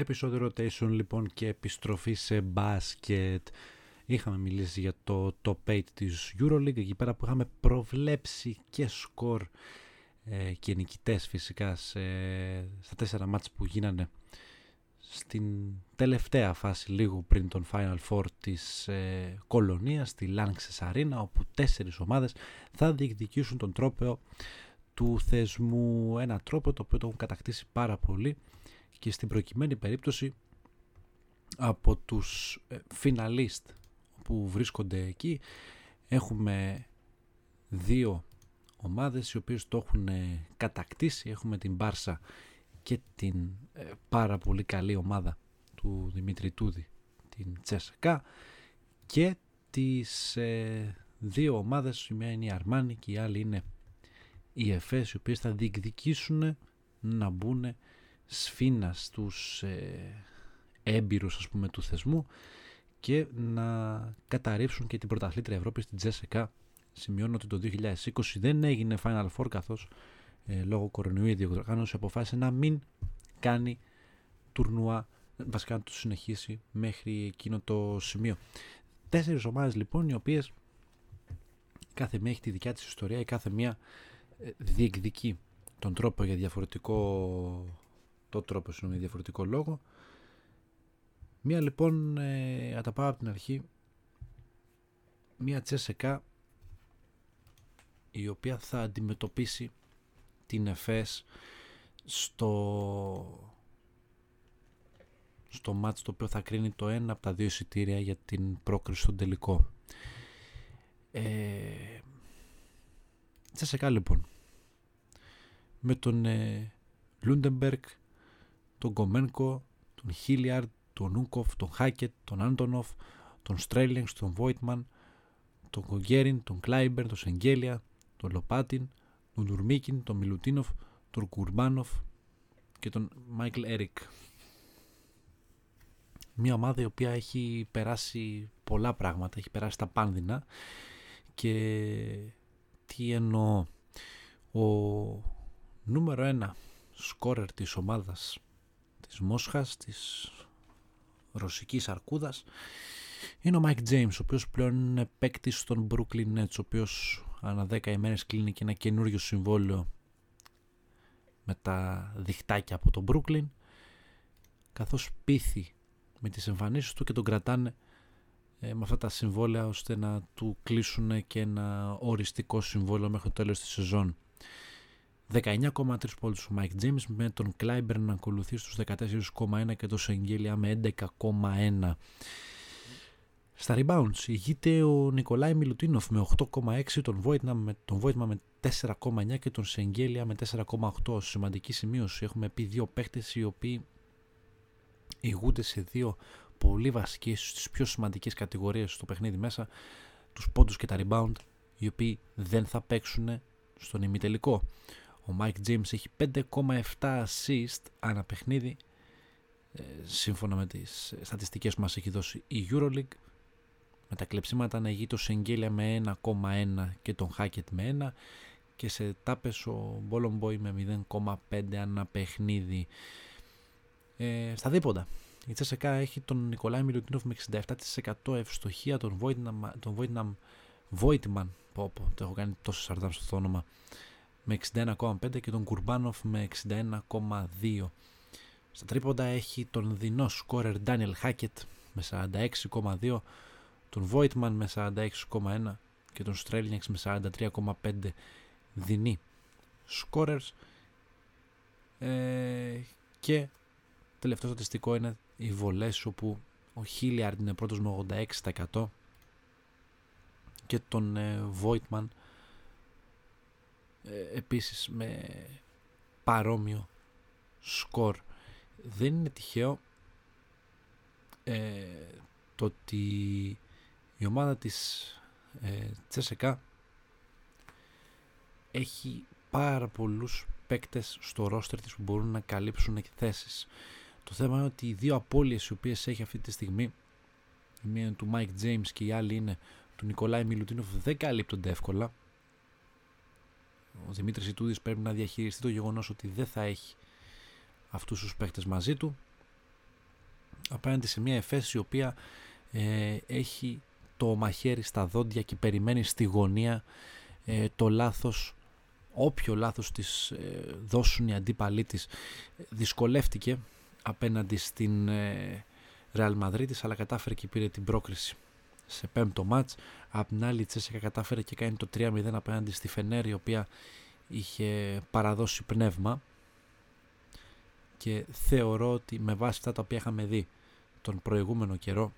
Επισόδιο rotation λοιπόν και επιστροφή σε μπάσκετ. Είχαμε μιλήσει για το top 8 της EuroLeague εκεί πέρα που είχαμε προβλέψει και σκορ ε, και νικητές φυσικά σε, στα τέσσερα μάτς που γίνανε στην τελευταία φάση λίγο πριν τον Final Four της ε, Κολονίας στη Lanxess Arena όπου τέσσερις ομάδες θα διεκδικήσουν τον τρόπο του θεσμού ένα τρόπο το οποίο το έχουν κατακτήσει πάρα πολύ και στην προκειμένη περίπτωση από τους ε, φιναλίστ που βρίσκονται εκεί έχουμε δύο ομάδες οι οποίες το έχουν ε, κατακτήσει. Έχουμε την Μπάρσα και την ε, πάρα πολύ καλή ομάδα του Δημήτρη Τούδη την Τσέσκα και τις δύο ομάδες η μία είναι η Αρμάνη και η άλλη είναι οι ΕΦΕΣ οι οποίες θα διεκδικήσουν να μπουν σφίνα στους ε, έμπειρους ας πούμε του θεσμού και να καταρρύψουν και την πρωταθλήτρια Ευρώπης στην Τζέσεκα. Σημειώνω ότι το 2020 δεν έγινε Final Four καθώς ε, λόγω κορονοϊού η διοργάνωση αποφάσισε να μην κάνει τουρνουά βασικά να το συνεχίσει μέχρι εκείνο το σημείο. Τέσσερις ομάδες λοιπόν οι οποίες κάθε μία έχει τη δικιά της ιστορία, η κάθε μία ε, διεκδικεί τον τρόπο για διαφορετικό το τρόπο για διαφορετικό λόγο μία λοιπόν ε, τα πάω από την αρχή μία τσέσεκα η οποία θα αντιμετωπίσει την ΕΦΕΣ στο στο μάτς το οποίο θα κρίνει το ένα από τα δύο εισιτήρια για την πρόκριση στον τελικό. Ε, ΤΣΣΚΑ λοιπόν. Με τον ε, Λούντμπεργκ, τον Χομένκο, τον Χίλιαρντ, τον Ούκοφ, τον Χάκετ, τον Άντονοφ, τον Στρέλνιεκς, τον Βόιτμαν, τον Γκριγκόνις, τον Κλάιμπερ, τον Σεγγέλια, τον Λοπάτιν, τον Ντουρμίκιν, τον Μιλουτίνοφ, τον Κουρμπάνοφ και τον Μάικλ Έρικ. Μια ομάδα η οποία έχει περάσει πολλά πράγματα, έχει περάσει τα πάνδυνα και τι εννοώ. Ο νούμερο ένα σκόρερ της ομάδας της Μόσχας, της ρωσικής αρκούδας είναι ο Mike James, ο οποίος πλέον είναι παίκτης στον Brooklyn Nets, ο οποίος ανά 10 ημέρες κλείνει και ένα καινούριο συμβόλαιο με τα διχτάκια από τον Brooklyn καθώς πείθει με τις εμφανίσεις του και τον κρατάνε ε, με αυτά τα συμβόλαια ώστε να του κλείσουν και ένα οριστικό συμβόλαιο μέχρι το τέλος της σεζόν. 19,3 πόντους ο Mike James με τον Κλάιμπερ να ακολουθεί στους 14,1 και το Σεγγέλια με 11,1. Στα rebounds ηγείται ο Νικολάη Μιλουτίνοφ με 8,6, τον Voigtman με, τον Voigtman με 4,9 και τον Σεγγέλια με 4,8. Σημαντική σημείωση. Έχουμε πει δύο παίχτες οι οποίοι ηγούνται σε δύο πολύ βασικές στις πιο σημαντικές κατηγορίες στο παιχνίδι μέσα, τους πόντους και τα rebound, οι οποίοι δεν θα παίξουν στον ημιτελικό. Ο Mike James έχει 5,7 assist ανά παιχνίδι, ε, σύμφωνα με τις στατιστικές που μας έχει δώσει η EuroLeague. Με τα κλεψίματα να το Σεγγέλια με 1,1 και τον Hackett με 1 και σε τάπες ο Boy με 0,5 ανά παιχνίδι. Ε, στα δίποντα η Τσέσσεκα έχει τον Νικολάη Μιλουτίνοφ με 67% ευστοχία, τον Voigtman, τον Voigtman, Voigtman πω, πω, το έχω κάνει τόσο σαρτάμ στο όνομα, με 61,5 και τον Κουρμπάνοφ με 61,2. Στα τρίποντα έχει τον δεινό σκόρερ Ντάνιελ Χάκετ με 46,2, τον Voigtman με 46,1 και τον Στρέλνιαξ με 43,5 δεινή σκόρερς ε, και τελευταίο στατιστικό είναι οι βολές όπου ο Χίλιαρντ είναι πρώτος με 86% και τον ε, Voigtman ε, επίσης με παρόμοιο σκορ. Δεν είναι τυχαίο ε, το ότι η ομάδα της ε, Τσέσεκα έχει πάρα πολλούς παίκτες στο ρόστερ της που μπορούν να καλύψουν θέσεις. Το θέμα είναι ότι οι δύο απώλειες οι οποίες έχει αυτή τη στιγμή η μία είναι του Mike James και η άλλη είναι του Νικολάη Μιλουτίνοφ δεν καλύπτονται εύκολα. Ο Δημήτρης Ιτούδης πρέπει να διαχειριστεί το γεγονός ότι δεν θα έχει αυτούς τους παίχτες μαζί του απέναντι σε μια Εφές η οποία ε, έχει το μαχαίρι στα δόντια και περιμένει στη γωνία ε, το λάθος όποιο λάθος της ε, δώσουν οι αντίπαλοι της. Δυσκολεύτηκε απέναντι στην ε, Real Madrid αλλά κατάφερε και πήρε την πρόκριση σε πέμπτο μάτς. Απ' την άλλη η Τσέσσεκα κατάφερε και κάνει το 3-0 απέναντι στη Φενέρ η οποία είχε παραδώσει πνεύμα. Και θεωρώ ότι με βάση αυτά τα οποία είχαμε δει τον προηγούμενο καιρό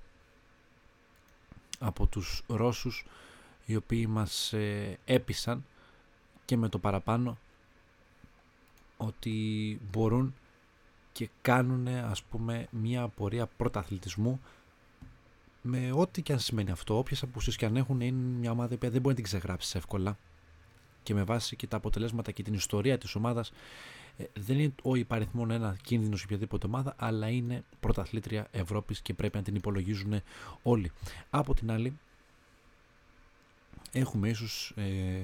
από τους Ρώσους οι οποίοι μας ε, έπεισαν και με το παραπάνω ότι μπορούν και κάνουν ας πούμε μια πορεία πρωταθλητισμού με ό,τι και αν σημαίνει αυτό, όποιες απουσίες και αν έχουν είναι μια ομάδα που δεν μπορεί να την ξεγράψεις εύκολα και με βάση και τα αποτελέσματα και την ιστορία της ομάδας ε, δεν είναι ο υπαριθμόν ένα κίνδυνος σε οποιαδήποτε ομάδα, αλλά είναι πρωταθλήτρια Ευρώπης και πρέπει να την υπολογίζουν όλοι. Από την άλλη, έχουμε ίσως ε,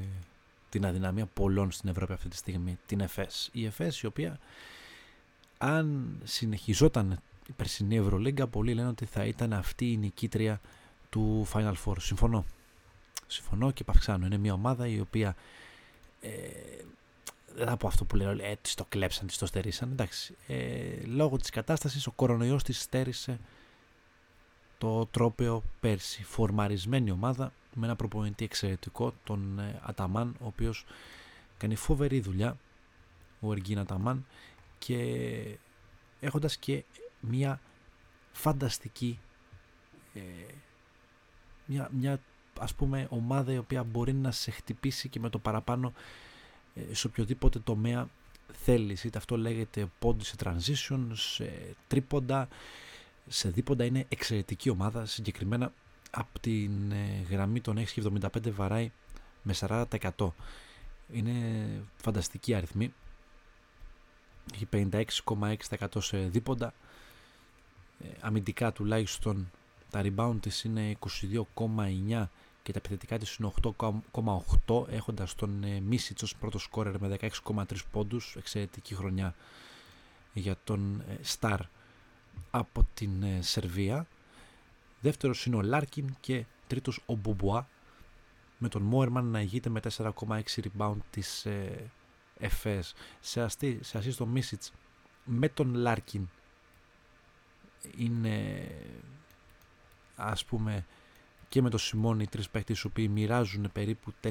την αδυναμία πολλών στην Ευρώπη αυτή τη στιγμή, την ΕΦΕΣ. Η ΕΦΕΣ η οποία αν συνεχιζόταν η περσινή Ευρωλίγκα, πολλοί λένε ότι θα ήταν αυτή η νικήτρια του Final Four. Συμφωνώ. Συμφωνώ και παυξάνω. Είναι μια ομάδα η οποία ε, δεν θα πω αυτό που λέω, ε, της το κλέψαν, της το στερήσαν. Εντάξει, ε, λόγω της κατάστασης ο κορονοϊός της στέρισε το τρόπεο πέρσι. Φορμαρισμένη ομάδα με ένα προπονητή εξαιρετικό, τον ε, Αταμάν, ο οποίος κάνει φοβερή δουλειά, ο Εργίν Αταμάν, και έχοντας και μια φανταστική ε, μια, μια ας πούμε ομάδα η οποία μπορεί να σε χτυπήσει και με το παραπάνω ε, σε οποιοδήποτε τομέα θέλεις. Είτε αυτό λέγεται πόντι σε transition, σε τρίποντα σε δίποντα. Είναι εξαιρετική ομάδα. Συγκεκριμένα από την ε, γραμμή των 6,75 βαράει με 40% είναι φανταστική αριθμή. Έχει 56,6% σε δίποντα. ε, αμυντικά τουλάχιστον τα rebound της είναι 22,9 και τα επιθετικά της είναι 8,8 έχοντας τον ε, Μίσιτς ως πρώτο σκόρερ με 16,3 πόντους. Εξαιρετική χρονιά για τον ε, Σταρ από την ε, Σερβία. Δεύτερος είναι ο Λάρκιν και τρίτος ο Μπομπουά με τον Μόερμαν να ηγείται με 4,6 rebound της Εφές σε, ασί, σε ασίστ ο Μίσιτς με τον Λάρκιν είναι ας πούμε και με το Σιμώνη οι τρεις παίκτες οι οποίοι μοιράζουν περίπου 4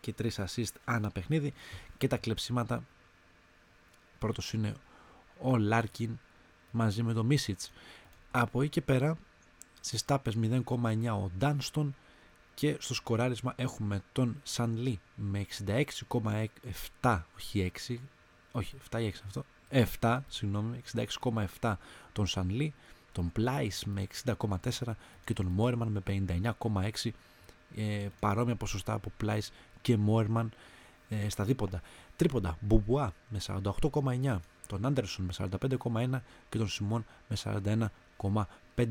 και 3 assist ανά παιχνίδι και τα κλεψίματα. Πρώτος είναι ο Λάρκιν μαζί με το Μίσιτς. Από εκεί και πέρα στις τάπες 0,9 ο Ντάνστον και στο σκοράρισμα έχουμε τον Σανλί με 66,7 όχι 6 όχι 7 ή 6 αυτό 7 συγγνώμη 66,7 τον Σανλί τον Πλάις με 60,4 και τον Μόερμαν με 59,6 ε, παρόμοια ποσοστά από Πλάις και Μόερμαν ε, στα δίποντα. Τρίποντα, Μπουμπουά με 48,9, τον Άντερσον με 45,1 και τον Σιμόν με 41,5.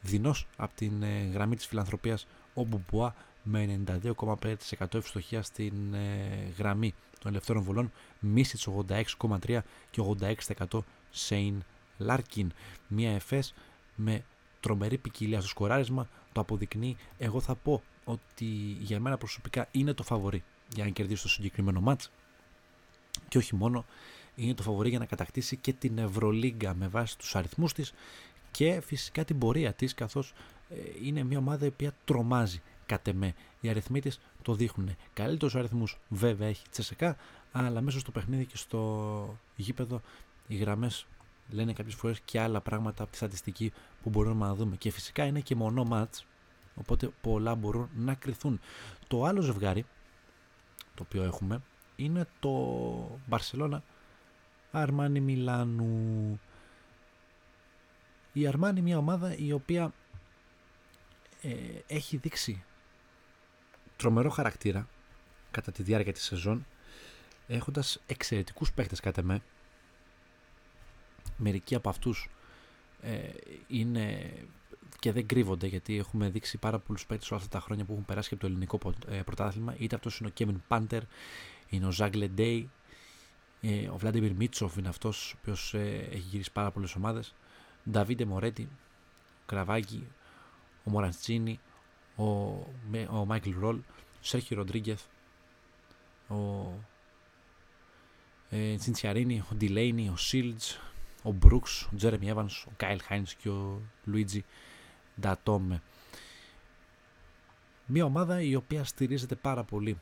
Δεινός από την ε, γραμμή της φιλανθρωπίας ο Μπομπουά με 92,5% ευστοχία στην ε, γραμμή των ελευθέρων βολών, Μίσιτς 86,3 και 86% Σέιν Λάρκιν. Μια Εφές με τρομερή ποικιλία στο σκοράρισμα το αποδεικνύει. Εγώ θα πω ότι για μένα προσωπικά είναι το φαβορή για να κερδίσει το συγκεκριμένο ματς και όχι μόνο είναι το φαβορή για να κατακτήσει και την Ευρωλίγκα με βάση τους αριθμούς της και φυσικά την πορεία της καθώς ε, είναι μια ομάδα η οποία τρομάζει κατ' εμέ. Οι αριθμοί της το δείχνουν. Καλύτερους αριθμούς βέβαια έχει τσεσεκά αλλά μέσα στο παιχνίδι και στο γήπεδο οι γραμμές λένε κάποιες φορές και άλλα πράγματα από τη στατιστική που μπορούμε να δούμε. Και φυσικά είναι και μονό μάτς, οπότε πολλά μπορούν να κρυθούν. Το άλλο ζευγάρι, το οποίο έχουμε, είναι το Barcelona Αρμάνι Μιλάνου. Η Αρμάνι μια ομάδα η οποία ε, έχει δείξει τρομερό χαρακτήρα κατά τη διάρκεια της σεζόν έχοντας εξαιρετικούς παίχτες κατά με μερικοί από αυτούς ε, είναι και δεν κρύβονται γιατί έχουμε δείξει πάρα πολλούς παίκτες όλα αυτά τα χρόνια που έχουν περάσει από το ελληνικό ε, πρωτάθλημα. Είτε αυτός είναι ο Κέβιν Πάντερ, είναι ο Ζακ Λεντέι, ε, ο Βλάντιμιρ Μίτσοφ είναι αυτός ο οποίος ε, έχει γυρίσει πάρα πολλές ομάδες. Νταβίντε Μορέτη, Κραβάκη, ο Μοραντσίνη, ο, ο Μάικλ Ρολ, ο Σέρχι Ροντρίγκεθ, ο ε, Τσιντσιαρίνη, ο Ντιλέινι, ο Σίλντς, ο Μπρούξ, ο Τζέρεμι Εύανς, ο Κάιλ Χάινς και ο Λουίτζι Ντατόμε. Μια ομάδα η οποία στηρίζεται πάρα πολύ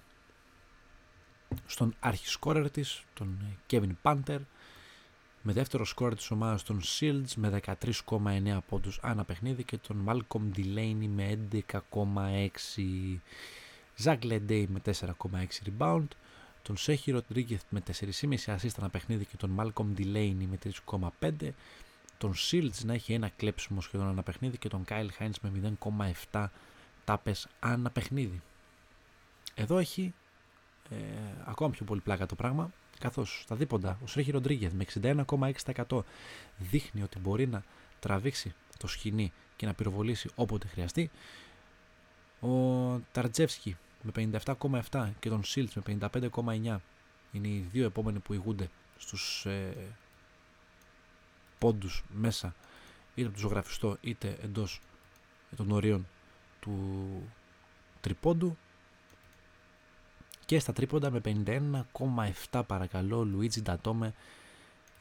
στον αρχισκόρερ της, τον Kevin Πάντερ, με δεύτερο σκόρ της ομάδας των Shields με 13,9 πόντους ανά παιχνίδι και τον Malcolm Delaney με 11,6 Zach Ledey με 4,6 rebound. Τον Σέχι Ροντρίγκεθ με 4,5 assist ανά παιχνίδι και τον Malcolm Delaney με 3,5 τον Shields να έχει ένα κλέψιμο σχεδόν ανά παιχνίδι και τον Kyle Hines με 0,7 τάπες ανά παιχνίδι. Εδώ έχει ε, ακόμα πιο πολύ πλάκα το πράγμα καθώς στα δίποντα ο Σρέχη Ροντρίγκεθ με 61,6% δείχνει ότι μπορεί να τραβήξει το σκηνή και να πυροβολήσει όποτε χρειαστεί. Ο Ταρτζεύσκι με 57,7 και τον Σίλτς με 55,9 είναι οι δύο επόμενοι που ηγούνται στους ε, πόντους μέσα είτε από το ζωγραφιστό είτε εντός των ορίων του τριπόντου και στα τρίποντα με 51,7 παρακαλώ Λουίτζι Ντατόμε.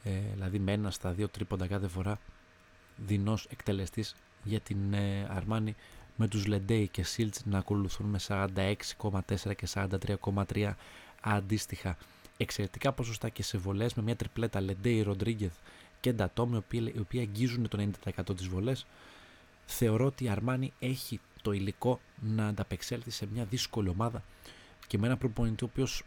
Ε, δηλαδή με ένα στα δύο τρίποντα κάθε φορά δεινός εκτελεστής για την ε, Αρμάνη με τους Λεντέι και Σίλτς να ακολουθούν με 46,4 και 43,3 αντίστοιχα. Εξαιρετικά ποσοστά και σε βολές με μια τριπλέτα Λεντέι, Ροντρίγκεθ και Ντατόμε οι οποίοι αγγίζουν το 90% της βολές. Θεωρώ ότι η Αρμάνη έχει το υλικό να ανταπεξέλθει σε μια δύσκολη ομάδα και με ένα προπονητή ο οποίος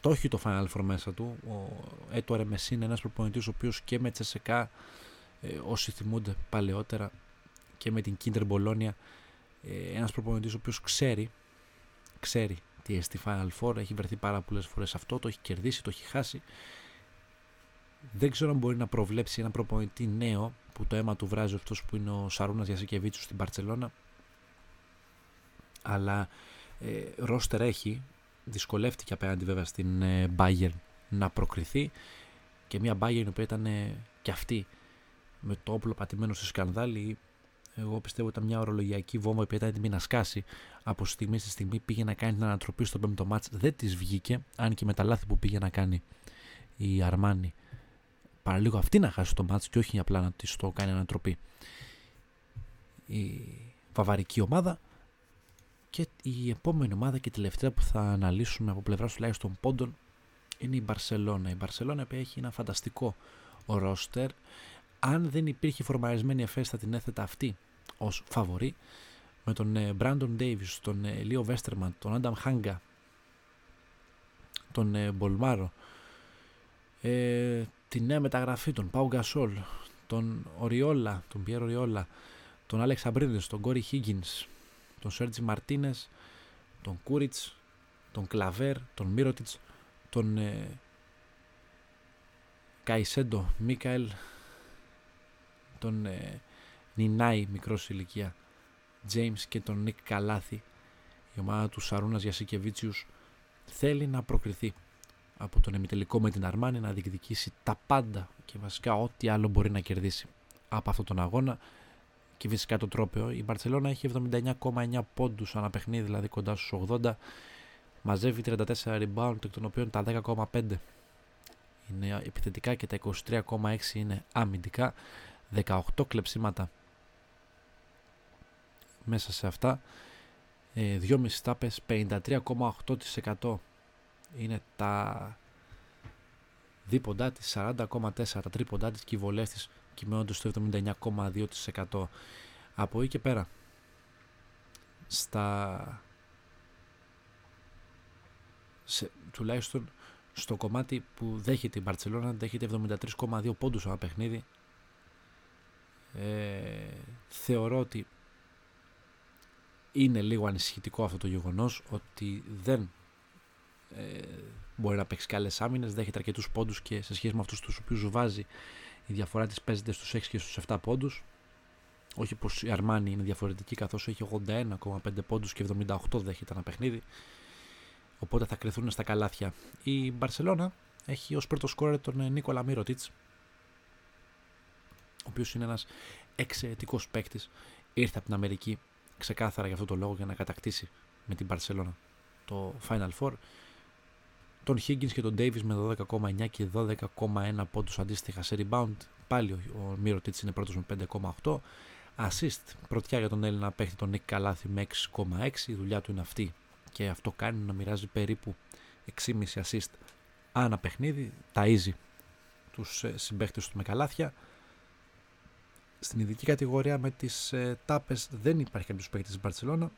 το έχει το Final Four μέσα του. Ο Έτο Αρεμεσί είναι ένας προπονητής ο οποίος και με Τσεσεκά, ε, όσοι θυμούνται παλαιότερα, και με την Kinder Bologna, ε, ένας προπονητής ο οποίος ξέρει, ξέρει τι στη Final Four, έχει βρεθεί πάρα πολλές φορές αυτό, το έχει κερδίσει, το έχει χάσει. Δεν ξέρω αν μπορεί να προβλέψει ένα προπονητή νέο που το αίμα του βράζει αυτός που είναι ο Σαρούνας Γιασικεβίτσου στην Παρσελώνα. Αλλά ε, ρόστερ έχει. Δυσκολεύτηκε απέναντι βέβαια στην ε, Bayern να προκριθεί και μια Bayern που ήταν ε, και αυτή με το όπλο πατημένο σε σκανδάλι εγώ πιστεύω ότι ήταν μια ορολογιακή βόμβα που ήταν έτοιμη να σκάσει από στιγμή στη στιγμή πήγε να κάνει την ανατροπή στο πέμπτο μάτς δεν της βγήκε αν και με τα λάθη που πήγε να κάνει η Αρμάνη παραλίγο αυτή να χάσει το μάτς και όχι απλά να της το κάνει ανατροπή η βαβαρική ομάδα και η επόμενη ομάδα και η τελευταία που θα αναλύσουμε από πλευράς τουλάχιστον πόντων είναι η Μπαρσελόνα. Η Μπαρσελόνα που έχει ένα φανταστικό ρόστερ. Αν δεν υπήρχε φορμαρισμένη Εφές θα την έθετα αυτή ως φαβορή με τον Μπράντον ε, Ντέιβις, τον Λίο ε, Βέστερμαν, τον Άνταμ Χάνγκα, τον ε, Μπολμάρο, ε, τη νέα μεταγραφή, τον Πάου Γκασόλ, τον Οριόλα, τον Πιέρο Οριόλα, τον Άλεξ Αμπρίδης, τον Κόρι Χίγκινς, τον Σέρτζι Μαρτίνες, τον Κούριτς, τον Κλαβέρ, τον Μύρωτιτς, τον ε, Καϊσέντο Μίκαελ, τον ε, Νινάη μικρός ηλικία, James και τον Νίκ Καλάθη. Η ομάδα του Σαρούνας Γιασικεβίτσιους θέλει να προκριθεί από τον εμιτελικό με την Αρμάνη να διεκδικήσει τα πάντα και βασικά ό,τι άλλο μπορεί να κερδίσει από αυτόν τον αγώνα και φυσικά το τρόπαιο. Η Μπαρσελόνα έχει 79,9 πόντους ανά παιχνίδι, δηλαδή κοντά στους 80. Μαζεύει 34 rebound, εκ των οποίων τα 10,5 είναι επιθετικά και τα 23,6 είναι αμυντικά. 18 κλεψίματα μέσα σε αυτά. 2,5 τάπες, 53,8% είναι τα δίποντά της, 40,4 τα τρίποντά της και οι βολές της κυμαίνονται στο 79,2%. Από εκεί και πέρα, στα... Σε, τουλάχιστον στο κομμάτι που δέχεται η Μπαρτσελώνα δέχεται 73,2 πόντους ένα παιχνίδι ε, θεωρώ ότι είναι λίγο ανησυχητικό αυτό το γεγονός ότι δεν ε, μπορεί να παίξει καλές άμυνες δέχεται αρκετούς πόντους και σε σχέση με αυτούς τους οποίους βάζει η διαφορά της παίζεται στους 6 και στους 7 πόντους. Όχι πως η Αρμάνη είναι διαφορετική καθώς έχει 81,5 πόντους και 78 δέχεται ένα παιχνίδι. Οπότε θα κρυθούν στα καλάθια. Η Μπαρσελώνα έχει ως πρώτο σκόρε τον Νίκολα Μύρωτιτς ο οποίος είναι ένας εξαιρετικός παίκτης. Ήρθε από την Αμερική ξεκάθαρα για αυτό το λόγο για να κατακτήσει με την Barcelona το Final Four. Τον Higgins και τον Davis με 12,9 και 12,1 πόντους αντίστοιχα σε rebound. Πάλι ο Mirotic είναι πρώτος με 5,8. Assist πρωτιά για τον Έλληνα παίχτη τον Nick Καλάθη με 6,6. Η δουλειά του είναι αυτή και αυτό κάνει να μοιράζει περίπου 6,5 assist ανά παιχνίδι. Ταΐζει τους ε, συμπαίχτες του με καλάθια. Στην ειδική κατηγορία με τις ε, τάπες δεν υπάρχει κάποιος παίκτης της Μπαρτσελώνα.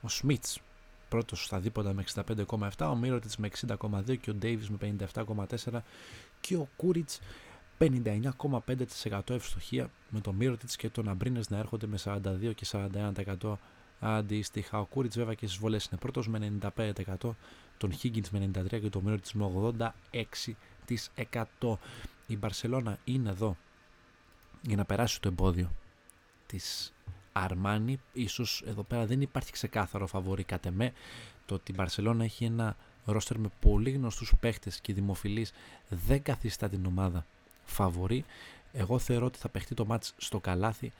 Ο Σμίτς πρώτος στα δίποτα με 65,7, ο Μύρωτιτς με 60,2 και ο Ντέιβις με 57,4 και ο Κούριτς 59,5% ευστοχία με τον Μύρωτιτς και τον Αμπρίνες να έρχονται με 42 και 41% αντίστοιχα. Ο Κούριτς βέβαια και στις βολές είναι πρώτος με 95%, τον Higgins με 93% και τον Μύρωτιτς με 86%. Η Μπαρσελώνα είναι εδώ για να περάσει το εμπόδιο της Αρμάνι. Ίσως εδώ πέρα δεν υπάρχει ξεκάθαρο φαβορή κατ' εμέ. Το ότι η Μπαρσελώνα έχει ένα ρόστερ με πολύ γνωστούς παίχτες και δημοφιλείς δεν καθιστά την ομάδα φαβορή. Εγώ θεωρώ ότι θα παιχτεί το μάτς στο καλάθι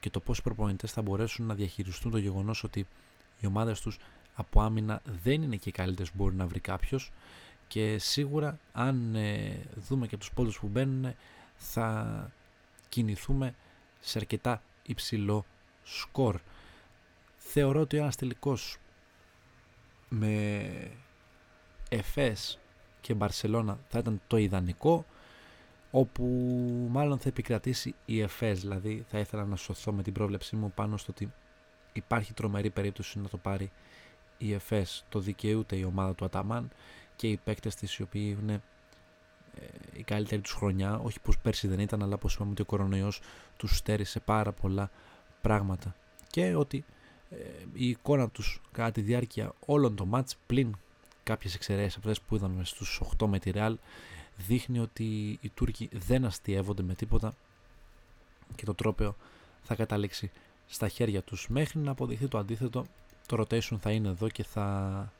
και το πώς οι προπονητές θα μπορέσουν να διαχειριστούν το γεγονός ότι οι ομάδες τους από άμυνα δεν είναι και οι καλύτερες που μπορεί να βρει κάποιος. και σίγουρα αν ε, δούμε και τους πόντους που μπαίνουν θα κινηθούμε σε αρκετά υψηλό σκορ. Θεωρώ ότι ένας τελικός με Εφές και Μπαρσελώνα θα ήταν το ιδανικό όπου μάλλον θα επικρατήσει η Εφές. Δηλαδή θα ήθελα να σωθώ με την πρόβλεψή μου πάνω στο ότι υπάρχει τρομερή περίπτωση να το πάρει η Εφές. Το δικαιούται η ομάδα του Αταμάν και οι παίκτες της οι οποίοι είναι ε, η καλύτερη τους χρονιά. Όχι πως πέρσι δεν ήταν αλλά πως είπαμε ότι ο κορονοϊός τους στέρισε πάρα πολλά πράγματα. Και ότι ε, η εικόνα τους κατά τη διάρκεια όλων των μάτς πλην κάποιες εξαιρέσεις αυτές που είδαμε στους 8 με τη Real δείχνει ότι οι Τούρκοι δεν αστείευονται με τίποτα και το τρόπαιο θα καταλήξει στα χέρια τους. Μέχρι να αποδειχθεί το αντίθετο το rotation θα είναι εδώ και θα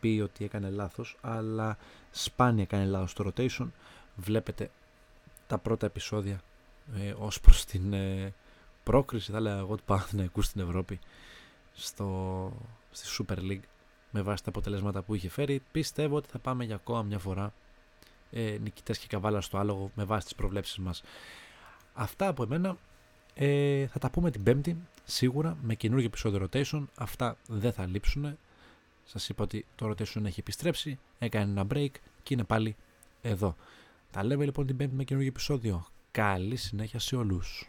πει ότι έκανε λάθος αλλά σπάνια έκανε λάθος το rotation. Βλέπετε τα πρώτα επεισόδια ε, ως προς την ε, πρόκριση θα έλεγα εγώ του Παναθηναϊκού στην Ευρώπη στο, στη Super League με βάση τα αποτελέσματα που είχε φέρει. Πιστεύω ότι θα πάμε για ακόμα μια φορά ε, νικητές και καβάλα στο άλογο με βάση τις προβλέψεις μας. Αυτά από εμένα. Ε, θα τα πούμε την πέμπτη σίγουρα με καινούργιο επεισόδιο rotation. Αυτά δεν θα λείψουν σας είπα ότι το rotation έχει επιστρέψει έκανε ένα break και είναι πάλι εδώ. Τα λέμε λοιπόν την πέμπτη με καινούργιο επεισόδιο. Καλή συνέχεια σε όλους